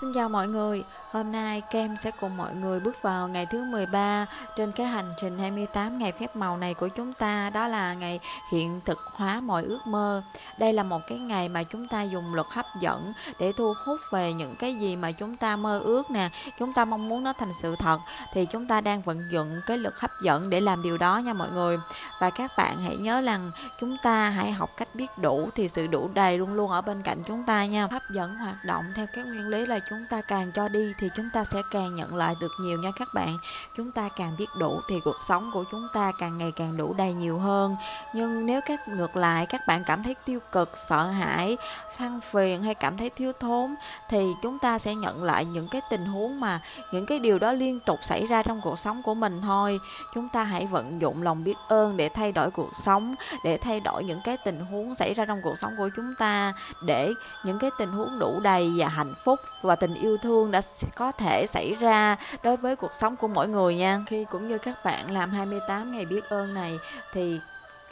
Xin chào mọi người, hôm nay Kem sẽ cùng mọi người bước vào ngày thứ 13 trên cái hành trình 28 ngày phép màu này của chúng ta, Đó là ngày hiện thực hóa mọi ước mơ. Đây là một cái ngày mà chúng ta dùng luật hấp dẫn để thu hút về những cái gì mà chúng ta mơ ước nè, Chúng ta mong muốn nó thành sự thật, Thì chúng ta đang vận dụng cái luật hấp dẫn để làm điều đó nha mọi người. Và các bạn hãy nhớ rằng chúng ta hãy học cách biết đủ thì sự đủ đầy luôn luôn ở bên cạnh chúng ta nha. Hấp dẫn hoạt động theo cái nguyên lý là chúng ta càng cho đi thì chúng ta sẽ càng nhận lại được nhiều nha các bạn. Chúng ta càng biết đủ thì cuộc sống của chúng ta càng ngày càng đủ đầy nhiều hơn. Nhưng nếu các ngược lại, các bạn cảm thấy tiêu cực, sợ hãi, than phiền hay cảm thấy thiếu thốn thì chúng ta sẽ nhận lại những cái tình huống mà những cái điều đó liên tục xảy ra trong cuộc sống của mình thôi. Chúng ta hãy vận dụng lòng biết ơn để thay đổi cuộc sống, để thay đổi những cái tình huống xảy ra trong cuộc sống của chúng ta, để những cái tình huống đủ đầy và hạnh phúc và tình yêu thương đã có thể xảy ra đối với cuộc sống của mỗi người nha. Khi cũng như các bạn làm 28 ngày biết ơn này thì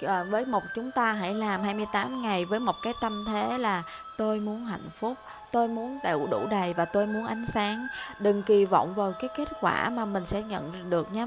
à, với một chúng ta hãy làm 28 ngày với một cái tâm thế là tôi muốn hạnh phúc tôi muốn đủ đủ đầy và tôi muốn ánh sáng. Đừng kỳ vọng vào cái kết quả mà mình sẽ nhận được nhé.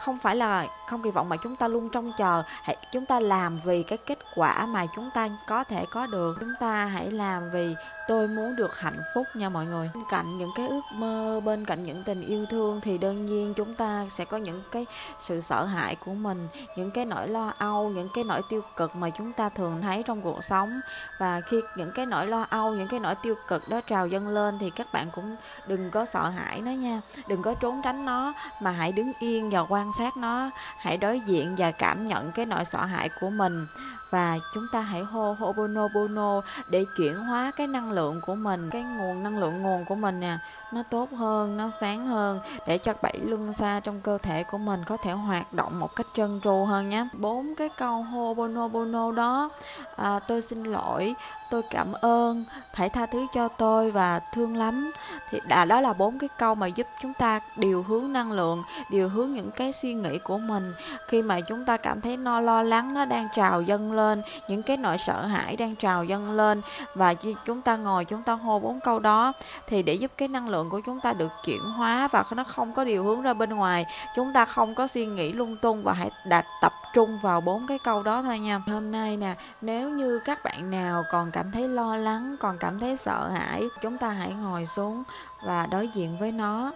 Không phải là không kỳ vọng mà chúng ta luôn trông chờ. Hãy, chúng ta làm vì cái kết quả mà chúng ta có thể có được. Chúng ta hãy làm vì tôi muốn được hạnh phúc nha mọi người. Bên cạnh những cái ước mơ, bên cạnh những tình yêu thương thì đương nhiên chúng ta sẽ có những cái sự sợ hãi của mình, những cái nỗi lo âu, những cái nỗi tiêu cực mà chúng ta thường thấy trong cuộc sống. Và khi những cái nỗi lo âu, những cái nỗi tiêu cực đó trào dâng lên thì các bạn cũng đừng có sợ hãi nó nha. Đừng có trốn tránh nó mà hãy đứng yên và quan sát nó. Hãy đối diện và cảm nhận cái nỗi sợ hãi của mình. Và chúng ta hãy hô Ho'oponopono để chuyển hóa cái năng lượng của mình cái nguồn năng lượng nguồn của mình nè. Nó tốt hơn nó sáng hơn để cho bảy luân xa trong cơ thể của mình có thể hoạt động một cách trơn tru hơn nhé. Bốn cái câu Ho'oponopono đó à, tôi xin lỗi tôi cảm ơn hãy tha thứ cho tôi và thương lắm. Thì đã, đó là bốn cái câu mà giúp chúng ta điều hướng năng lượng, điều hướng những cái suy nghĩ của mình. Khi mà chúng ta cảm thấy no, lo lắng, nó đang trào dâng lên, những cái nỗi sợ hãi đang trào dâng lên, và khi chúng ta ngồi, chúng ta hô bốn câu đó, thì để giúp cái năng lượng của chúng ta được chuyển hóa và nó không có điều hướng ra bên ngoài, chúng ta không có suy nghĩ lung tung và hãy đặt tập trung vào bốn cái câu đó thôi nha. Hôm nay nè, nếu như các bạn nào còn cảm cảm thấy lo lắng, còn cảm thấy sợ hãi, chúng ta hãy ngồi xuống và đối diện với nó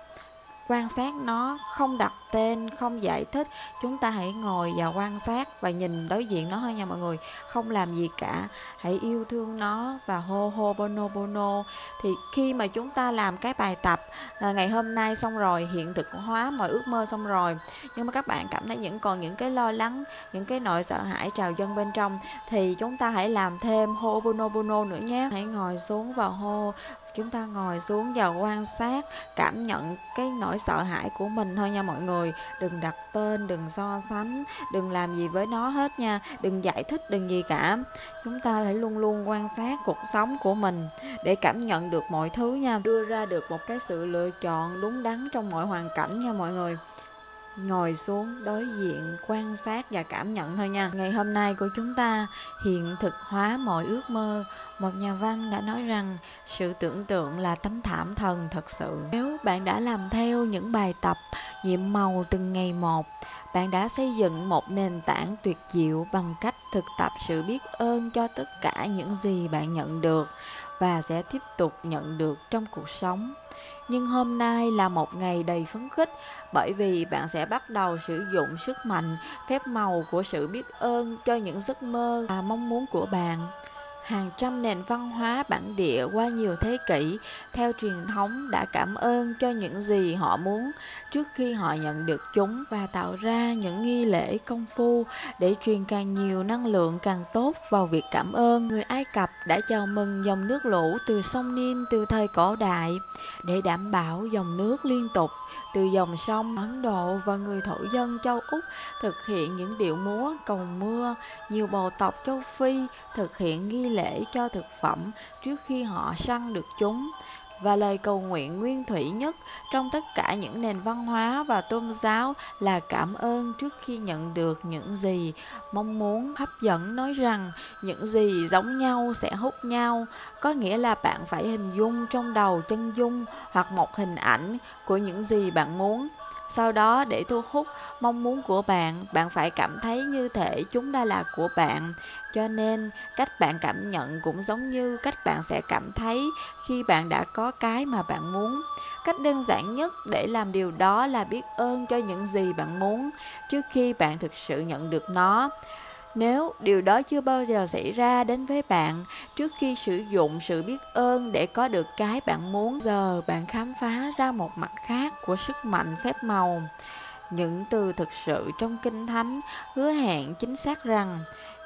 quan sát nó không đặt tên, không giải thích. Chúng ta hãy ngồi và quan sát và nhìn đối diện nó thôi nha mọi người. Không làm gì cả. Hãy yêu thương nó và hô hô bono bono. Thì khi mà chúng ta làm cái bài tập à, ngày hôm nay xong rồi, hiện thực hóa mọi ước mơ xong rồi. Nhưng mà các bạn cảm thấy những, còn những cái lo lắng, những cái nỗi sợ hãi trào dâng bên trong, thì chúng ta hãy làm thêm hô bono bono nữa nhé. Hãy ngồi xuống và hô chúng ta ngồi xuống và quan sát, cảm nhận cái nỗi sợ hãi của mình thôi nha mọi người. Đừng đặt tên, đừng so sánh, đừng làm gì với nó hết nha. Đừng giải thích, đừng gì cả. Chúng ta hãy luôn luôn quan sát cuộc sống của mình để cảm nhận được mọi thứ nha. Đưa ra được một cái sự lựa chọn đúng đắn trong mọi hoàn cảnh nha mọi người ngồi xuống đối diện, quan sát và cảm nhận thôi nha. Ngày hôm nay của chúng ta hiện thực hóa mọi ước mơ. Một nhà văn đã nói rằng sự tưởng tượng là tấm thảm thần thật sự. Nếu bạn đã làm theo những bài tập nhiệm màu từng ngày một, bạn đã xây dựng một nền tảng tuyệt diệu bằng cách thực tập sự biết ơn cho tất cả những gì bạn nhận được và sẽ tiếp tục nhận được trong cuộc sống nhưng hôm nay là một ngày đầy phấn khích, bởi vì bạn sẽ bắt đầu sử dụng sức mạnh, phép màu của sự biết ơn cho những giấc mơ và mong muốn của bạn. Hàng trăm nền văn hóa, bản địa qua nhiều thế kỷ, theo truyền thống đã cảm ơn cho những gì họ muốn trước khi họ nhận được chúng và tạo ra những nghi lễ công phu để truyền càng nhiều năng lượng càng tốt vào việc cảm ơn người ai cập đã chào mừng dòng nước lũ từ sông nin từ thời cổ đại để đảm bảo dòng nước liên tục từ dòng sông Ấn Độ và người thổ dân châu Úc thực hiện những điệu múa cầu mưa, nhiều bộ tộc châu Phi thực hiện nghi lễ cho thực phẩm trước khi họ săn được chúng và lời cầu nguyện nguyên thủy nhất trong tất cả những nền văn hóa và tôn giáo là cảm ơn trước khi nhận được những gì. Mong muốn hấp dẫn nói rằng những gì giống nhau sẽ hút nhau. Có nghĩa là bạn phải hình dung trong đầu chân dung hoặc một hình ảnh của những gì bạn muốn sau đó, để thu hút mong muốn của bạn bạn phải cảm thấy như thể chúng đã là của bạn. Cho nên, cách bạn cảm nhận cũng giống như cách bạn sẽ cảm thấy khi bạn đã có cái mà bạn muốn. Cách đơn giản nhất để làm điều đó là biết ơn cho những gì bạn muốn trước khi bạn thực sự nhận được nó nếu điều đó chưa bao giờ xảy ra đến với bạn, trước khi sử dụng sự biết ơn để có được cái bạn muốn, giờ bạn khám phá ra một mặt khác của sức mạnh phép màu. Những từ thực sự trong kinh thánh hứa hẹn chính xác rằng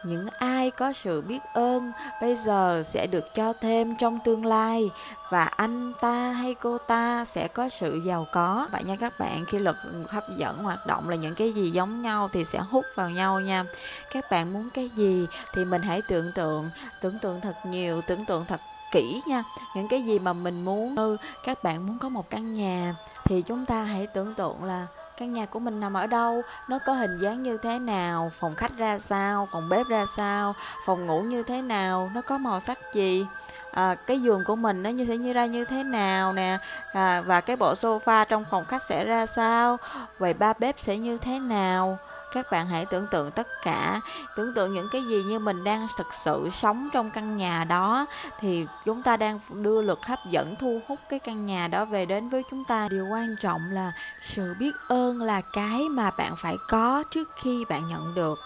những ai có sự biết ơn bây giờ sẽ được cho thêm trong tương lai. Và anh ta hay cô ta sẽ có sự giàu có. Vậy nha các bạn khi luật hấp dẫn hoạt động là những cái gì giống nhau thì sẽ hút vào nhau nha. Các bạn muốn cái gì thì mình hãy tưởng tượng tưởng tượng thật nhiều tưởng tượng thật kỹ nha. Những cái gì mà mình muốn ừ, các bạn muốn có một căn nhà thì chúng ta hãy tưởng tượng là căn nhà của mình nằm ở đâu? Nó có hình dáng như thế nào? Phòng khách ra sao? Phòng bếp ra sao? Phòng ngủ như thế nào? Nó có màu sắc gì? À, cái giường của mình nó như thế như ra như thế nào nè? À, và cái bộ sofa trong phòng khách sẽ ra sao? Vậy ba bếp sẽ như thế nào? Các bạn hãy tưởng tượng tất cả, tưởng tượng những cái gì như mình đang thực sự sống trong căn nhà đó. Thì chúng ta đang đưa lực hấp dẫn thu hút cái căn nhà đó về đến với chúng ta. Điều quan trọng là sự biết ơn là cái mà bạn phải có trước khi bạn nhận được.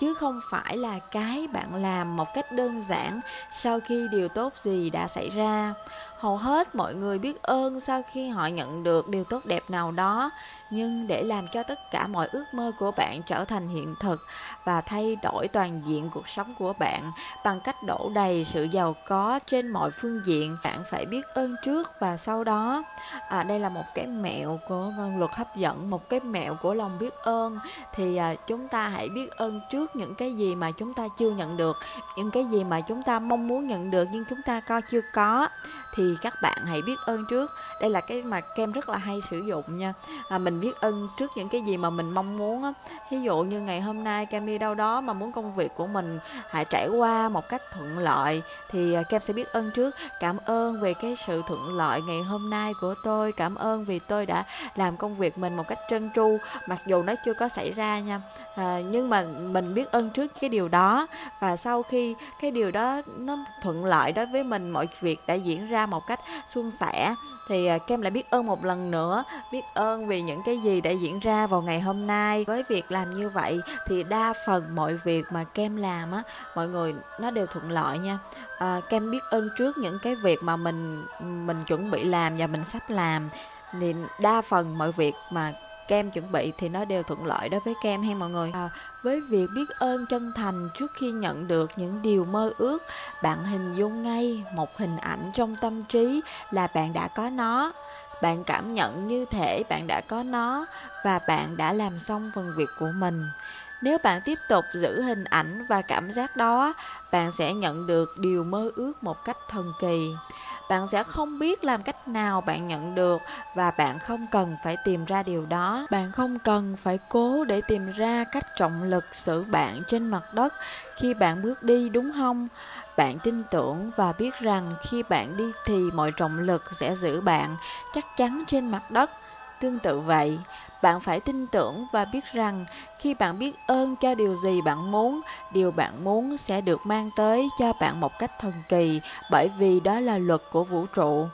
Chứ không phải là cái bạn làm một cách đơn giản sau khi điều tốt gì đã xảy ra hầu hết mọi người biết ơn sau khi họ nhận được điều tốt đẹp nào đó nhưng để làm cho tất cả mọi ước mơ của bạn trở thành hiện thực và thay đổi toàn diện cuộc sống của bạn bằng cách đổ đầy sự giàu có trên mọi phương diện bạn phải biết ơn trước và sau đó. À, đây là một cái mẹo của vân luật hấp dẫn một cái mẹo của lòng biết ơn. Thì à, chúng ta hãy biết ơn trước những cái gì mà chúng ta chưa nhận được những cái gì mà chúng ta mong muốn nhận được nhưng chúng ta coi chưa có thì các bạn hãy biết ơn trước. Đây là cái mà kem rất là hay sử dụng nha. À, mình biết ơn trước những cái gì mà mình mong muốn á. Ví dụ như ngày hôm nay kem đi đâu đó mà muốn công việc của mình hãy trải qua một cách thuận lợi thì à, kem sẽ biết ơn trước. Cảm ơn về cái sự thuận lợi ngày hôm nay của tôi. Cảm ơn vì tôi đã làm công việc mình một cách trơn tru mặc dù nó chưa có xảy ra nha. À, nhưng mà mình biết ơn trước cái điều đó. Và sau khi cái điều đó nó thuận lợi đối với mình mọi việc đã diễn ra một cách suôn sẻ. Thì à, kem lại biết ơn một lần nữa biết ơn vì những cái gì đã diễn ra vào ngày hôm nay. Với việc làm như vậy thì đa phần mọi việc mà kem làm á mọi người nó đều thuận lợi nha. À, kem biết ơn trước những cái việc mà mình mình chuẩn bị làm và mình sắp làm. Thì đa phần mọi việc mà kem chuẩn bị thì nó đều thuận lợi đối với kem hay mọi người. À, với việc biết ơn chân thành trước khi nhận được những điều mơ ước bạn hình dung ngay một hình ảnh trong tâm trí là bạn đã có nó. Bạn cảm nhận như thể bạn đã có nó và bạn đã làm xong phần việc của mình. Nếu bạn tiếp tục giữ hình ảnh và cảm giác đó bạn sẽ nhận được điều mơ ước một cách thần kỳ bạn sẽ không biết làm cách nào bạn nhận được và bạn không cần phải tìm ra điều đó. Bạn không cần phải cố để tìm ra cách trọng lực xử bạn trên mặt đất khi bạn bước đi, đúng không? Bạn tin tưởng và biết rằng khi bạn đi thì mọi trọng lực sẽ giữ bạn chắc chắn trên mặt đất. Tương tự vậy bạn phải tin tưởng và biết rằng khi bạn biết ơn cho điều gì bạn muốn điều bạn muốn sẽ được mang tới cho bạn một cách thần kỳ bởi vì đó là luật của vũ trụ.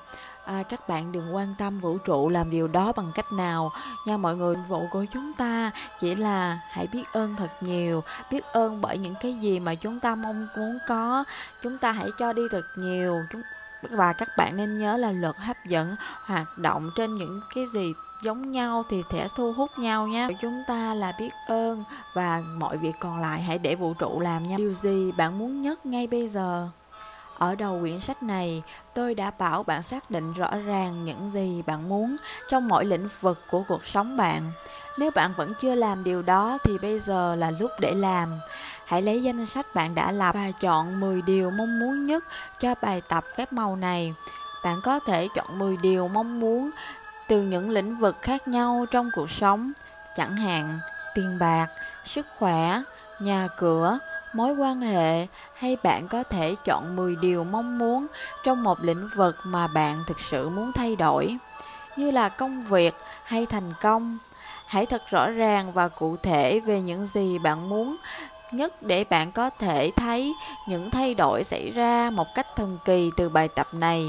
À, các bạn đừng quan tâm vũ trụ làm điều đó bằng cách nào. Nha mọi người vụ của chúng ta chỉ là hãy biết ơn thật nhiều biết ơn bởi những cái gì mà chúng ta mong muốn có. Chúng ta hãy cho đi thật nhiều. Chúng và các bạn nên nhớ là luật hấp dẫn hoạt động trên những cái gì giống nhau thì sẽ thu hút nhau nhé. Chúng ta là biết ơn và mọi việc còn lại hãy để vũ trụ làm nha. Điều gì bạn muốn nhất ngay bây giờ? Ở đầu quyển sách này, tôi đã bảo bạn xác định rõ ràng những gì bạn muốn trong mọi lĩnh vực của cuộc sống bạn. Nếu bạn vẫn chưa làm điều đó thì bây giờ là lúc để làm. Hãy lấy danh sách bạn đã lập và chọn 10 điều mong muốn nhất cho bài tập phép màu này. Bạn có thể chọn 10 điều mong muốn từ những lĩnh vực khác nhau trong cuộc sống, chẳng hạn tiền bạc, sức khỏe, nhà cửa, mối quan hệ hay bạn có thể chọn 10 điều mong muốn trong một lĩnh vực mà bạn thực sự muốn thay đổi, như là công việc hay thành công. Hãy thật rõ ràng và cụ thể về những gì bạn muốn nhất để bạn có thể thấy những thay đổi xảy ra một cách thần kỳ từ bài tập này.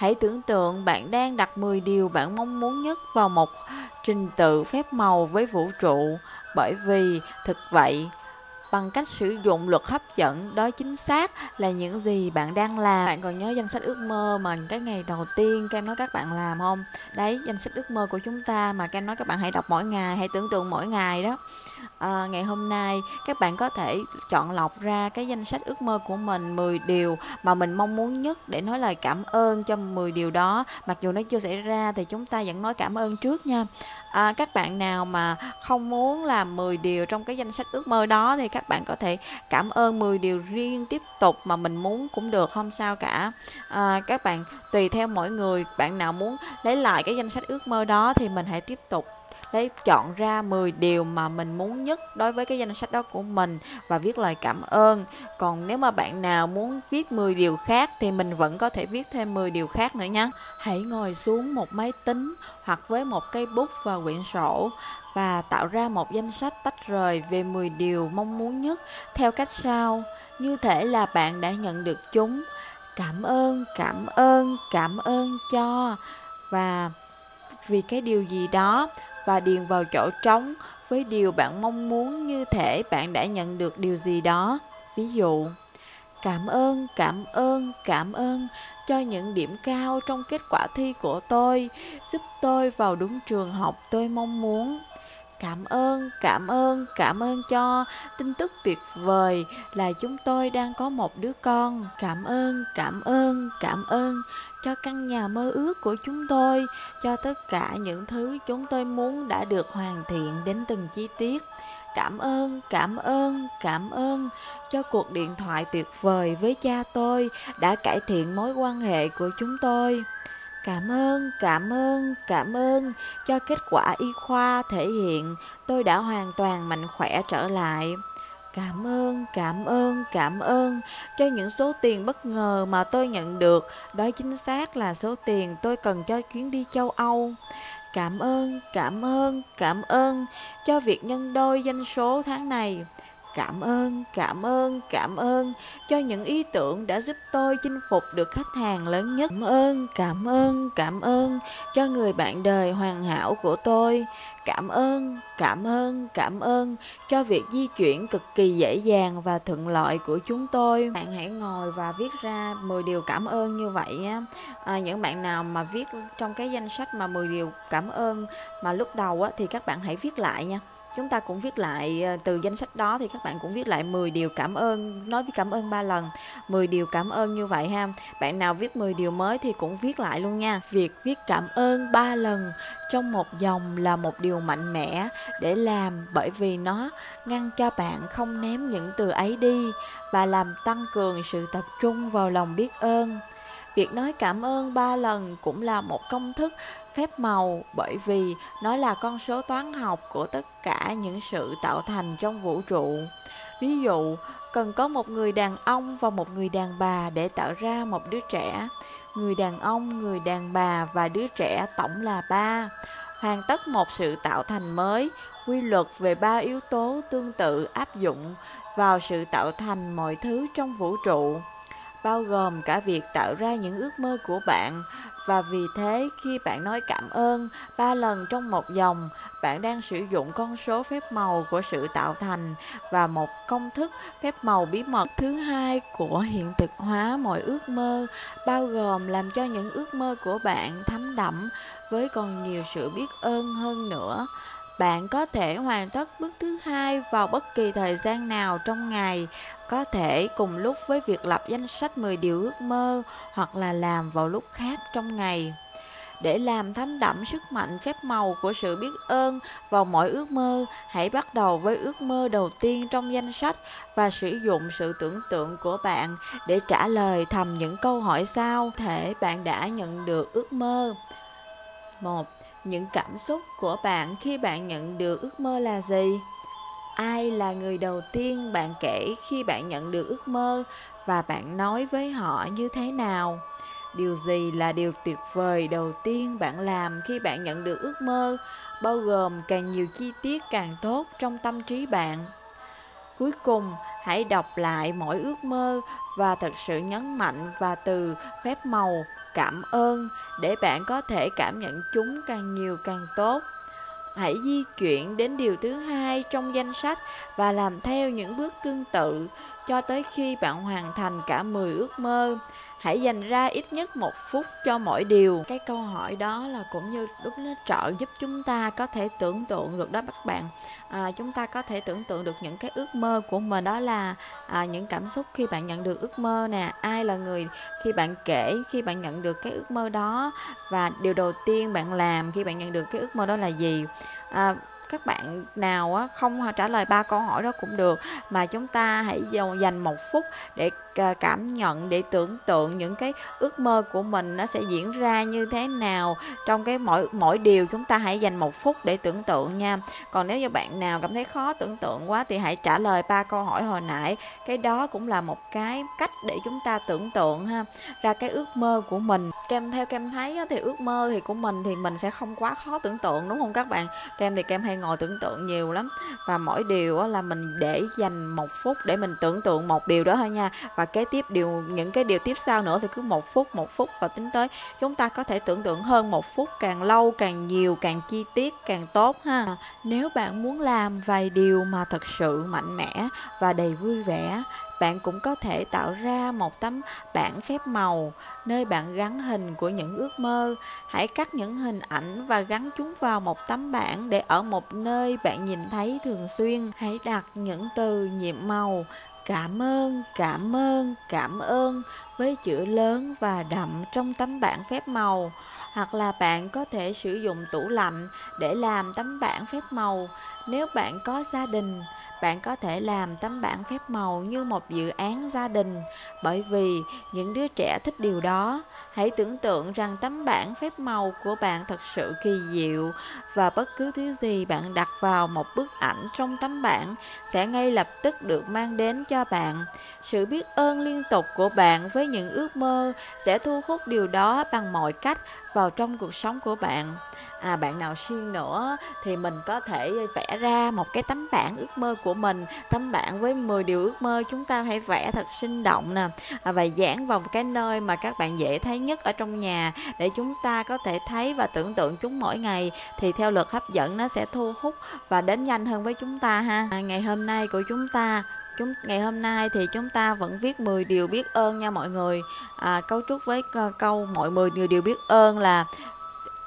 Hãy tưởng tượng bạn đang đặt 10 điều bạn mong muốn nhất vào một trình tự phép màu với vũ trụ, bởi vì thực vậy, bằng cách sử dụng luật hấp dẫn đó chính xác là những gì bạn đang làm. Bạn còn nhớ danh sách ước mơ mà cái ngày đầu tiên kem nói các bạn làm không? Đấy danh sách ước mơ của chúng ta mà kem nói các bạn hãy đọc mỗi ngày hãy tưởng tượng mỗi ngày đó. À, ngày hôm nay các bạn có thể chọn lọc ra cái danh sách ước mơ của mình 10 điều mà mình mong muốn nhất để nói lời cảm ơn cho 10 điều đó. Mặc dù nó chưa xảy ra thì chúng ta vẫn nói cảm ơn trước nha à, các bạn nào mà không muốn làm 10 điều trong cái danh sách ước mơ đó thì các bạn có thể cảm ơn 10 điều riêng tiếp tục mà mình muốn cũng được không sao cả. À, các bạn tùy theo mỗi người bạn nào muốn lấy lại cái danh sách ước mơ đó thì mình hãy tiếp tục lấy chọn ra 10 điều mà mình muốn nhất đối với cái danh sách đó của mình và viết lời cảm ơn. Còn nếu mà bạn nào muốn viết 10 điều khác thì mình vẫn có thể viết thêm 10 điều khác nữa nhé. Hãy ngồi xuống một máy tính hoặc với một cây bút và quyển sổ và tạo ra một danh sách tách rời về 10 điều mong muốn nhất theo cách sau. Như thể là bạn đã nhận được chúng. Cảm ơn, cảm ơn, cảm ơn cho và vì cái điều gì đó và điền vào chỗ trống với điều bạn mong muốn như thể bạn đã nhận được điều gì đó. Ví dụ, cảm ơn, cảm ơn, cảm ơn cho những điểm cao trong kết quả thi của tôi, giúp tôi vào đúng trường học tôi mong muốn. Cảm ơn, cảm ơn, cảm ơn cho tin tức tuyệt vời là chúng tôi đang có một đứa con. Cảm ơn, cảm ơn, cảm ơn cho căn nhà mơ ước của chúng tôi, cho tất cả những thứ chúng tôi muốn đã được hoàn thiện đến từng chi tiết. Cảm ơn, cảm ơn, cảm ơn cho cuộc điện thoại tuyệt vời với cha tôi đã cải thiện mối quan hệ của chúng tôi. Cảm ơn, cảm ơn, cảm ơn cho kết quả y khoa thể hiện tôi đã hoàn toàn mạnh khỏe trở lại. Cảm ơn, cảm ơn, cảm ơn cho những số tiền bất ngờ mà tôi nhận được. Đó chính xác là số tiền tôi cần cho chuyến đi châu Âu. Cảm ơn, cảm ơn, cảm ơn cho việc nhân đôi doanh số tháng này. Cảm ơn, cảm ơn, cảm ơn cho những ý tưởng đã giúp tôi chinh phục được khách hàng lớn nhất. Cảm ơn, cảm ơn, cảm ơn cho người bạn đời hoàn hảo của tôi. Cảm ơn, cảm ơn, cảm ơn cho việc di chuyển cực kỳ dễ dàng và thuận lợi của chúng tôi. Bạn hãy ngồi và viết ra 10 điều cảm ơn như vậy á. À, những bạn nào mà viết trong cái danh sách mà 10 điều cảm ơn mà lúc đầu á thì các bạn hãy viết lại nha chúng ta cũng viết lại ờ, từ danh sách đó thì các bạn cũng viết lại 10 điều cảm ơn, nói với cảm ơn ba lần. 10 điều cảm ơn như vậy ha. Bạn nào viết 10 điều mới thì cũng viết lại luôn nha. Việc viết cảm ơn ba lần trong một dòng là một điều mạnh mẽ để làm bởi vì nó ngăn cho bạn không ném những từ ấy đi và làm tăng cường sự tập trung vào lòng biết ơn. Việc nói cảm ơn ba lần cũng là một công thức phép màu bởi vì nó là con số toán học của tất cả những sự tạo thành trong vũ trụ. Ví dụ, cần có một người đàn ông và một người đàn bà để tạo ra một đứa trẻ. Người đàn ông, người đàn bà và đứa trẻ tổng là ba. Hoàn tất một sự tạo thành mới, quy luật về ba yếu tố tương tự áp dụng vào sự tạo thành mọi thứ trong vũ trụ bao gồm cả việc tạo ra những ước mơ của bạn và vì thế, khi bạn nói cảm ơn ba lần trong một dòng, bạn đang sử dụng con số phép màu của sự tạo thành và một công thức phép màu bí mật. Thứ hai của hiện thực hóa mọi ước mơ, bao gồm làm cho những ước mơ của bạn thấm đậm với còn nhiều sự biết ơn hơn nữa bạn có thể hoàn tất bước thứ hai vào bất kỳ thời gian nào trong ngày, có thể cùng lúc với việc lập danh sách 10 điều ước mơ hoặc là làm vào lúc khác trong ngày. để làm thấm đậm sức mạnh phép màu của sự biết ơn vào mỗi ước mơ. Hãy bắt đầu với ước mơ đầu tiên trong danh sách và sử dụng sự tưởng tượng của bạn để trả lời thầm những câu hỏi sau thể bạn đã nhận được ước mơ. một những cảm xúc của bạn khi bạn nhận được ước mơ là gì? Ai là người đầu tiên bạn kể khi bạn nhận được ước mơ và bạn nói với họ như thế nào? Điều gì là điều tuyệt vời đầu tiên bạn làm khi bạn nhận được ước mơ, bao gồm càng nhiều chi tiết càng tốt trong tâm trí bạn? Cuối cùng, hãy đọc lại mỗi ước mơ và thật sự nhấn mạnh và từ phép màu cảm ơn để bạn có thể cảm nhận chúng càng nhiều càng tốt. Hãy di chuyển đến điều thứ hai trong danh sách và làm theo những bước tương tự cho tới khi bạn hoàn thành cả 10 ước mơ. Hãy dành ra ít nhất một phút cho mỗi điều. Cái câu hỏi đó là cũng như lúc nó trợ giúp chúng ta có thể tưởng tượng được đó các bạn. À, chúng ta có thể tưởng tượng được những cái ước mơ của mình đó là à, những cảm xúc khi bạn nhận được ước mơ nè. Ai là người khi bạn kể khi bạn nhận được cái ước mơ đó và điều đầu tiên bạn làm khi bạn nhận được cái ước mơ đó là gì? À, các bạn nào không trả lời ba câu hỏi đó cũng được mà chúng ta hãy dành một phút để Ờ, cảm nhận để tưởng tượng những cái ước mơ của mình nó sẽ diễn ra như thế nào. Trong cái mỗi mỗi điều chúng ta hãy dành một phút để tưởng tượng nha. Còn nếu như bạn nào cảm thấy khó tưởng tượng quá thì hãy trả lời ba câu hỏi hồi nãy. Cái đó cũng là một cái cách để chúng ta tưởng tượng ha, ra cái ước mơ của mình. Kem theo kem thấy thì ước mơ thì của mình thì mình sẽ không quá khó tưởng tượng, đúng không các bạn? Kem thì kem hay ngồi tưởng tượng nhiều lắm. Và mỗi điều là mình để dành một phút để mình tưởng tượng một điều đó thôi nha và kế tiếp điều, những cái điều tiếp sau nữa thì cứ một phút một phút và tính tới. Chúng ta có thể tưởng tượng hơn một phút càng lâu càng nhiều, càng chi tiết, càng tốt ha. Nếu bạn muốn làm vài điều mà thật sự mạnh mẽ và đầy vui vẻ, bạn cũng có thể tạo ra một tấm bảng phép màu, nơi bạn gắn hình của những ước mơ. Hãy cắt những hình ảnh và gắn chúng vào một tấm bảng để ở một nơi bạn nhìn thấy thường xuyên. Hãy đặt những từ nhiệm màu Cảm ơn, cảm ơn, cảm ơn với chữ lớn và đậm trong tấm bảng phép màu. Hoặc là bạn có thể sử dụng tủ lạnh để làm tấm bảng phép màu. Nếu bạn có gia đình, bạn có thể làm tấm bảng phép màu như một dự án gia đình, bởi vì những đứa trẻ thích điều đó. Hãy tưởng tượng rằng tấm bảng phép màu của bạn thật sự kỳ diệu, và bất cứ thứ gì bạn đặt vào một bức ảnh trong tấm bảng sẽ ngay lập tức được mang đến cho bạn. Sự biết ơn liên tục của bạn với những ước mơ sẽ thu hút điều đó bằng mọi cách vào trong cuộc sống của bạn à, bạn nào siêng nữa thì mình có thể vẽ ra một cái tấm bảng ước mơ của mình. Tấm bảng với 10 điều ước mơ chúng ta hãy vẽ thật sinh động nè. À, và dán vào một cái nơi mà các bạn dễ thấy nhất ở trong nhà để chúng ta có thể thấy và tưởng tượng chúng mỗi ngày. Thì theo luật hấp dẫn nó sẽ thu hút và đến nhanh hơn với chúng ta ha. À, ngày hôm nay của chúng ta chúng ngày hôm nay thì chúng ta vẫn viết 10 điều biết ơn nha mọi người. À, cấu trúc với câu mọi 10 điều biết ơn là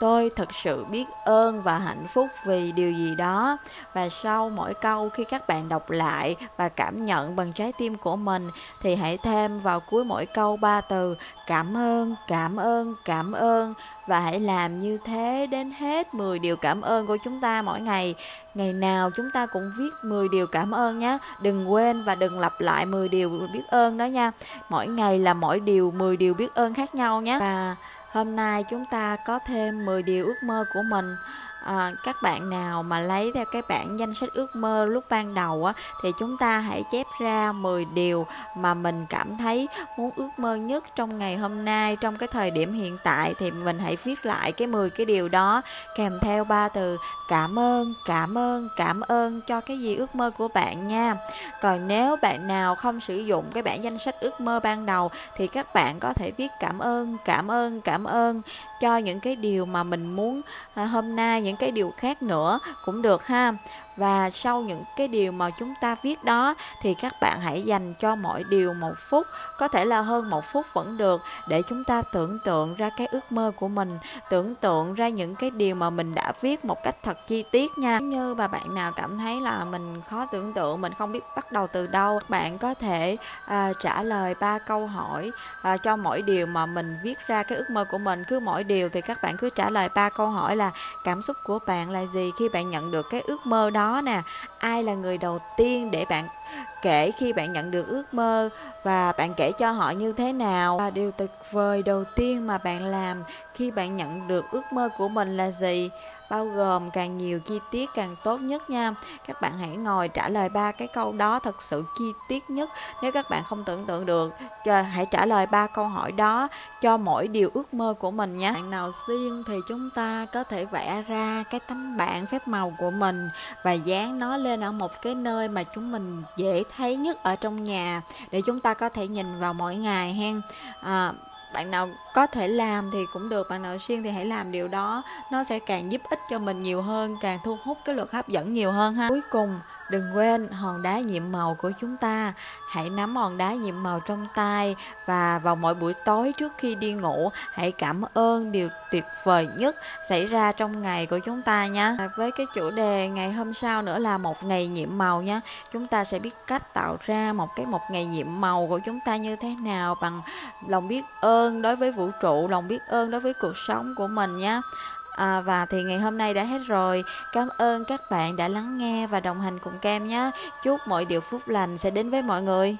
tôi thật sự biết ơn và hạnh phúc vì điều gì đó. Và sau mỗi câu khi các bạn đọc lại và cảm nhận bằng trái tim của mình, thì hãy thêm vào cuối mỗi câu ba từ, cảm ơn cảm ơn cảm ơn. Và hãy làm như thế đến hết 10 điều cảm ơn của chúng ta mỗi ngày. Ngày nào chúng ta cũng viết 10 điều cảm ơn nhé đừng quên và đừng lặp lại 10 điều biết ơn đó nha. Mỗi ngày là mỗi điều 10 điều biết ơn khác nhau nhé và Hôm nay chúng ta có thêm 10 điều ước mơ của mình à, các bạn nào mà lấy theo cái bản danh sách ước mơ lúc ban đầu á thì chúng ta hãy chép ra 10 điều mà mình cảm thấy muốn ước mơ nhất trong ngày hôm nay trong cái thời điểm hiện tại. Thì mình hãy viết lại cái 10 cái điều đó kèm theo ba từ cảm ơn cảm ơn cảm ơn cho cái gì ước mơ của bạn nha. Còn nếu bạn nào không sử dụng cái bản danh sách ước mơ ban đầu thì các bạn có thể viết cảm ơn cảm ơn cảm ơn cho những cái điều mà mình muốn à, hôm nay những cái điều khác nữa cũng được ha và sau những cái điều mà chúng ta viết đó thì các bạn hãy dành cho mỗi điều một phút có thể là hơn một phút vẫn được để chúng ta tưởng tượng ra cái ước mơ của mình tưởng tượng ra những cái điều mà mình đã viết một cách thật chi tiết nha. Như mà bạn nào cảm thấy là mình khó tưởng tượng mình không biết bắt đầu từ đâu bạn có thể à, trả lời ba câu hỏi à, cho mỗi điều mà mình viết ra cái ước mơ của mình. Cứ mỗi điều thì các bạn cứ trả lời ba câu hỏi là cảm xúc của bạn là gì khi bạn nhận được cái ước mơ đó nè. Ai là người đầu tiên để bạn kể khi bạn nhận được ước mơ và bạn kể cho họ như thế nào? Và điều tuyệt vời đầu tiên mà bạn làm khi bạn nhận được ước mơ của mình là gì? Bao gồm càng nhiều chi tiết càng tốt nhất nha. Các bạn hãy ngồi trả lời ba cái câu đó thật sự chi tiết nhất nếu các bạn không tưởng tượng được ờ, hãy trả lời ba câu hỏi đó cho mỗi điều ước mơ của mình nhé. Bạn nào xuyên thì chúng ta có thể vẽ ra cái tấm bảng phép màu của mình và dán nó lên ở một cái nơi mà chúng mình dễ thấy nhất ở trong nhà để chúng ta có thể nhìn vào mỗi ngày hen. À, bạn nào có thể làm thì cũng được, bạn nào xuyên thì hãy làm điều đó. Nó sẽ càng giúp ích cho mình nhiều hơn, càng thu hút cái luật hấp dẫn nhiều hơn ha. Cuối cùng Đừng quên hòn đá nhiệm màu của chúng ta. Hãy nắm hòn đá nhiệm màu trong tay và vào mỗi buổi tối trước khi đi ngủ, hãy cảm ơn điều tuyệt vời nhất xảy ra trong ngày của chúng ta nha. Với cái chủ đề ngày hôm sau nữa là một ngày nhiệm màu nha. Chúng ta sẽ biết cách tạo ra một cái một ngày nhiệm màu của chúng ta như thế nào bằng lòng biết ơn đối với vũ trụ, lòng biết ơn đối với cuộc sống của mình nha. À, và thì ngày hôm nay đã hết rồi. Cảm ơn các bạn đã lắng nghe và đồng hành cùng Cam nhé. Chúc mọi điều phúc lành sẽ đến với mọi người.